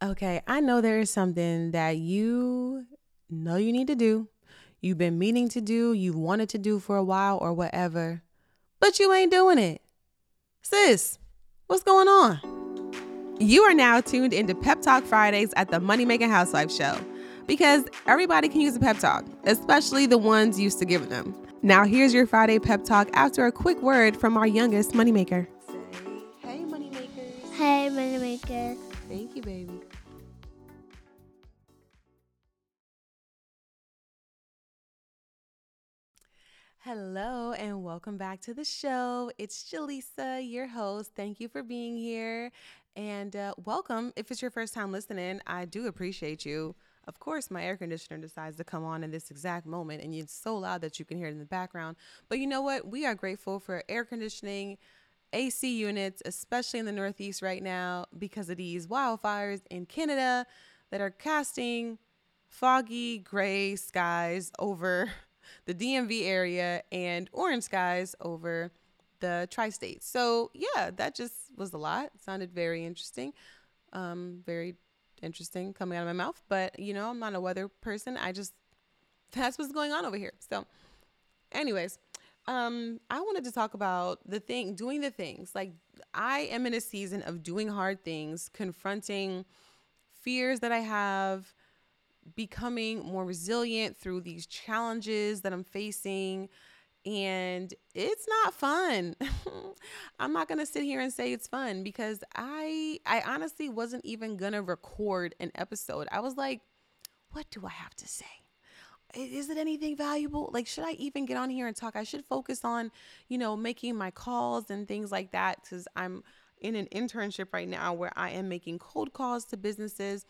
Okay, I know there is something that you know you need to do. You've been meaning to do, you've wanted to do for a while or whatever, but you ain't doing it. Sis, what's going on? You are now tuned into Pep Talk Fridays at the Money Making Housewife Show because everybody can use a pep talk, especially the ones used to giving them. Now, here's your Friday pep talk after a quick word from our youngest moneymaker. Thank you, baby. Hello and welcome back to the show. It's Jelisa, your host. Thank you for being here and uh, welcome. If it's your first time listening, I do appreciate you. Of course, my air conditioner decides to come on in this exact moment, and it's so loud that you can hear it in the background. But you know what? We are grateful for air conditioning, AC units, especially in the Northeast right now, because of these wildfires in Canada that are casting foggy gray skies over the DMV area and orange skies over the tri state. So, yeah, that just was a lot. It sounded very interesting, um, very interesting coming out of my mouth. But, you know, I'm not a weather person. I just, that's what's going on over here. So, anyways, um, I wanted to talk about the thing, doing the things. Like, I am in a season of doing hard things, confronting fears that I have becoming more resilient through these challenges that I'm facing. And it's not fun. I'm not to sit here and say it's fun because I I honestly wasn't even to record an episode. I was like, what do I have to say? Is it anything valuable? Like, should I even get on here and talk? I should focus on, you know, making my calls and things like that because I'm in an internship right now where I am making cold calls to businesses.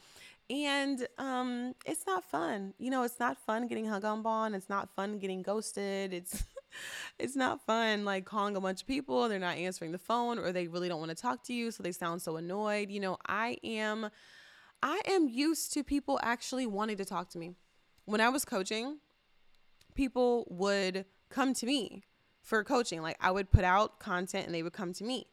And um it's not fun. You know it's not fun getting hung up on. It's not fun getting ghosted. It's it's not fun like calling a bunch of people. They're not answering the phone or they really don't want to talk to you so they sound so annoyed. You know i am i am used to people actually wanting to talk to me when i was coaching people would come to me for coaching like i would put out content and they would come to me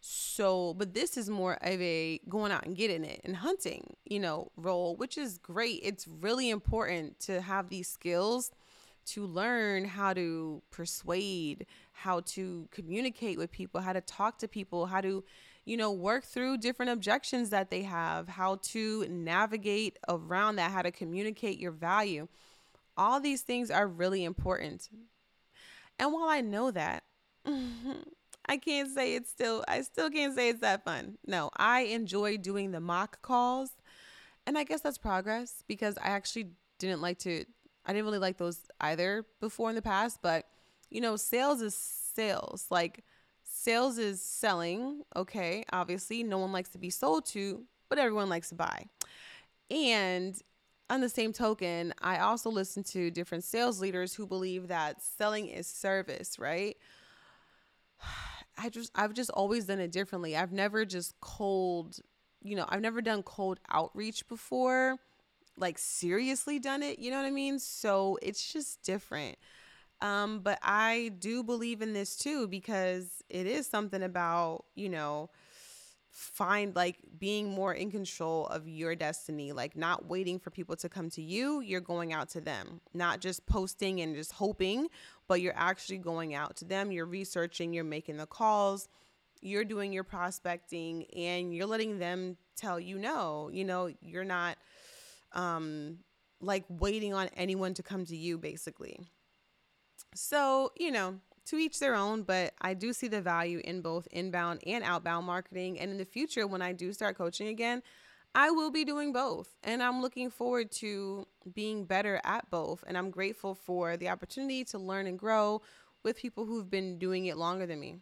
so, but this is more of a going out and getting it and hunting, you know, role, which is great. It's really important to have these skills to learn how to persuade, how to communicate with people, how to talk to people, how to, you know, work through different objections that they have, how to navigate around that, how to communicate your value. All these things are really important. And while I know that, I can't say it's still, I still can't say it's that fun. No, I enjoy doing the mock calls. And I guess that's progress because I actually didn't like to, I didn't really like those either before in the past. But, you know, sales is sales. Like, sales is selling. Okay. Obviously, no one likes to be sold to, but everyone likes to buy. And on the same token, I also listen to different sales leaders who believe that selling is service, right? I just I've just always done it differently. I've never just cold, you know, I've never done cold outreach before, like seriously done it, you know what I mean? So it's just different. Um but I do believe in this too because it is something about, you know, find like being more in control of your destiny, like not waiting for people to come to you, you're going out to them, not just posting and just hoping, but you're actually going out to them, you're researching, you're making the calls, you're doing your prospecting and you're letting them tell you no, you know, you're not um like waiting on anyone to come to you basically. So, you know, to each their own, but I do see the value in both inbound and outbound marketing. And in the future, when I do start coaching again, I will be doing both. And I'm looking forward to being better at both. And I'm grateful for the opportunity to learn and grow with people who've been doing it longer than me.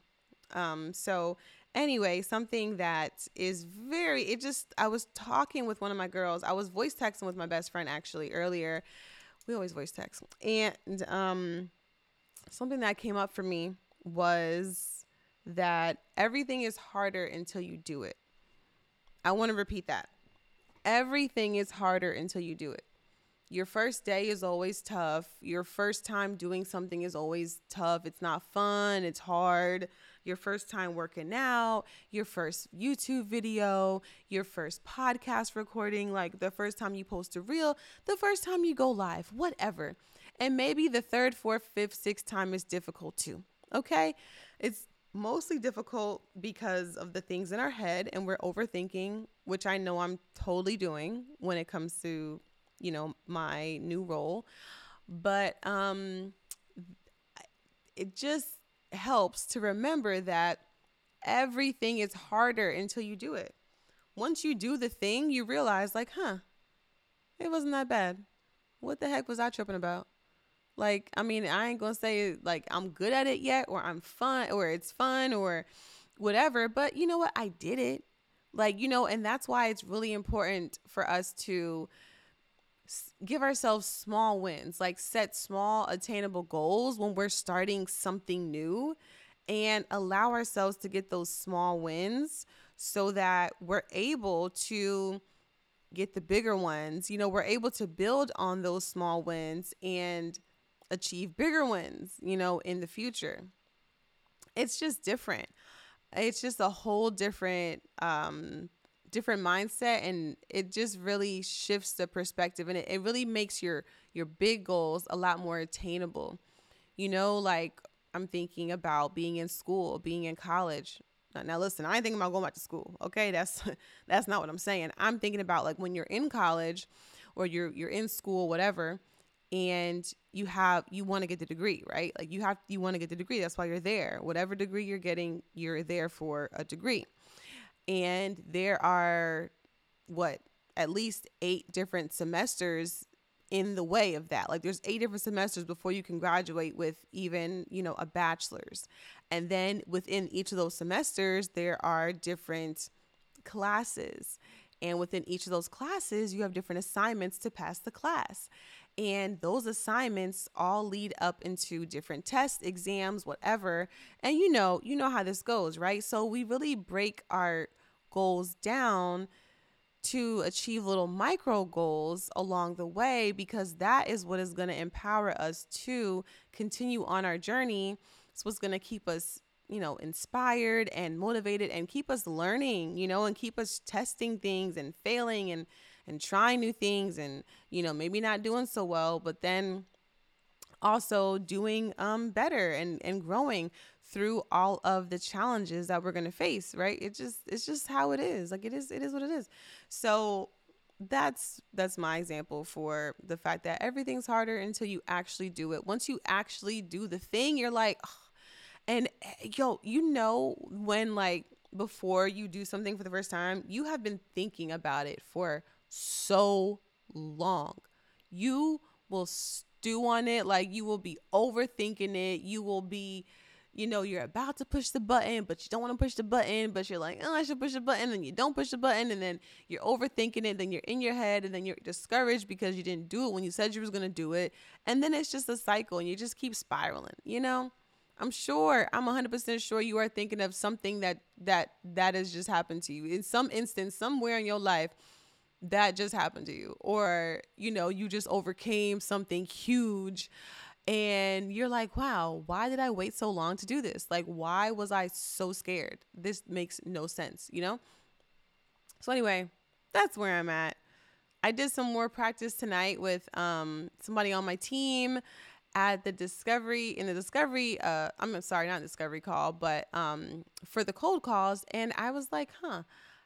Um, so, anyway, something that is very, it just, I was talking with one of my girls. I was voice texting with my best friend actually earlier. We always voice text. And, um, something that came up for me was that everything is harder until you do it. I want to repeat that. Everything is harder until you do it. Your first day is always tough. Your first time doing something is always tough. It's not fun. It's hard. your first time working out, your first YouTube video, your first podcast recording, like the first time you post a reel, the first time you go live, whatever. And maybe the third, fourth, fifth, sixth time is difficult too. Okay? It's mostly difficult because of the things in our head and we're overthinking, which I know I'm totally doing when it comes to, you know, my new role. But um it just helps to remember that everything is harder until you do it. Once you do the thing, you realize like, huh, it wasn't that bad. What the heck was I tripping about? Like, I mean, I ain't gonna say like I'm good at it yet, or I'm fun, or it's fun, or whatever. But you know what? I did it. Like, you know, and that's why it's really important for us to give ourselves small wins, like set small attainable goals when we're starting something new and allow ourselves to get those small wins so that we're able to get the bigger ones. You know, we're able to build on those small wins and achieve bigger ones, you know, in the future. It's just different. It's just a whole different um different mindset and it just really shifts the perspective and it, it really makes your your big goals a lot more attainable. You know, like I'm thinking about being in school, being in college. Now, now listen, I ain't thinking about going back to school. Okay, that's that's not what I'm saying. I'm thinking about like when you're in college or you're you're in school, whatever and you have you want to get the degree right? Like you have you want to get the degree that's why you're there. Whatever degree you're getting you're there for a degree. And there are what at least eight different semesters in the way of that. Like there's eight different semesters before you can graduate with even you know a bachelor's. And then within each of those semesters there are different classes. And within each of those classes you have different assignments to pass the class and those assignments all lead up into different tests, exams, whatever. And you know, you know how this goes, right? So we really break our goals down to achieve little micro goals along the way because that is what is going to empower us to continue on our journey. It's what's going to keep us, you know, inspired and motivated and keep us learning, you know, and keep us testing things and failing and and trying new things and you know maybe not doing so well but then also doing um better and and growing through all of the challenges that we're going to face right? It just it's just how it is. Like it is it is what it is. So that's that's my example for the fact that everything's harder until you actually do it. Once you actually do the thing you're like oh. and eh, yo you know when like before you do something for the first time you have been thinking about it for so long. You will stew on it, like you will be overthinking it. You will be, you know, you're about to push the button, but you don't want to push the button, but you're like, oh, I should push the button, and you don't push the button, and then you're overthinking it, then you're in your head, and then you're discouraged because you didn't do it when you said you was gonna do it. And then it's just a cycle and you just keep spiraling, you know? I'm sure, I'm 100% sure you are thinking of something that that that has just happened to you in some instance somewhere in your life that just happened to you or you know you just overcame something huge and you're like wow why did i wait so long to do this? Like why was i so scared? This makes no sense you know? So anyway that's where i'm at. I did some more practice tonight with um somebody on my team at the discovery in the discovery uh i'm sorry not discovery call but um for the cold calls and i was like huh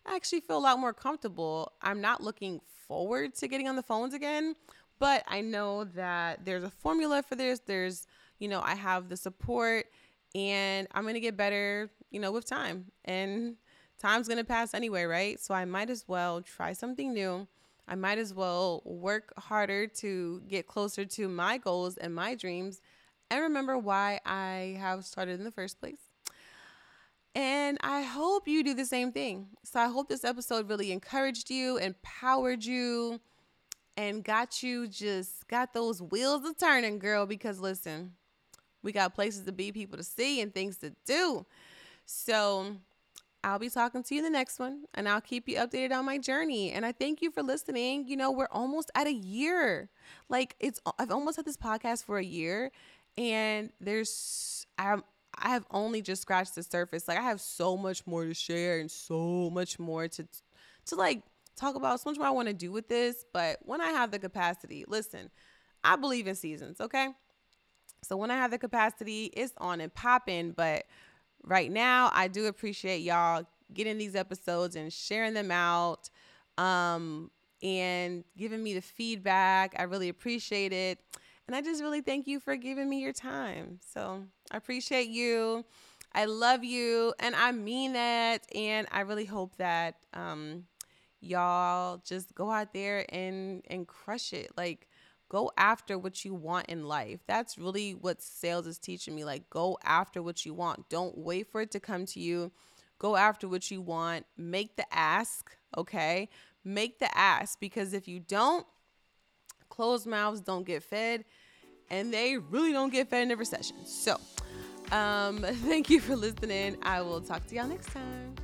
I actually feel a lot more comfortable. I'm not looking forward to getting on the phones again, but I know that there's a formula for this. There's, you know, I have the support and I'm going to get better, you know, with time. And time's going to pass anyway, right? So I might as well try something new. I might as well work harder to get closer to my goals and my dreams and remember why I have started in the first place. And I hope you do the same thing. So I hope this episode really encouraged you, empowered you, and got you just got those wheels a turning, girl. Because listen, we got places to be, people to see, and things to do. So I'll be talking to you in the next one, and I'll keep you updated on my journey. And I thank you for listening. You know, we're almost at a year. Like it's I've almost had this podcast for a year, and there's I'm I have only just scratched the surface. Like I have so much more to share and so much more to to like talk about. So much more I want to do with this. But when I have the capacity, listen, I believe in seasons, okay? So when I have the capacity, it's on and popping. But right now, I do appreciate y'all getting these episodes and sharing them out. Um, and giving me the feedback. I really appreciate it. And I just really thank you for giving me your time. So I appreciate you. I love you. And I mean that. And I really hope that um, y'all just go out there and, and crush it. Like, go after what you want in life. That's really what sales is teaching me. Like, go after what you want. Don't wait for it to come to you. Go after what you want. Make the ask, okay? Make the ask because if you don't, closed mouths don't get fed and they really don't get fed in a recession. So, um, thank you for listening. I will talk to y'all next time.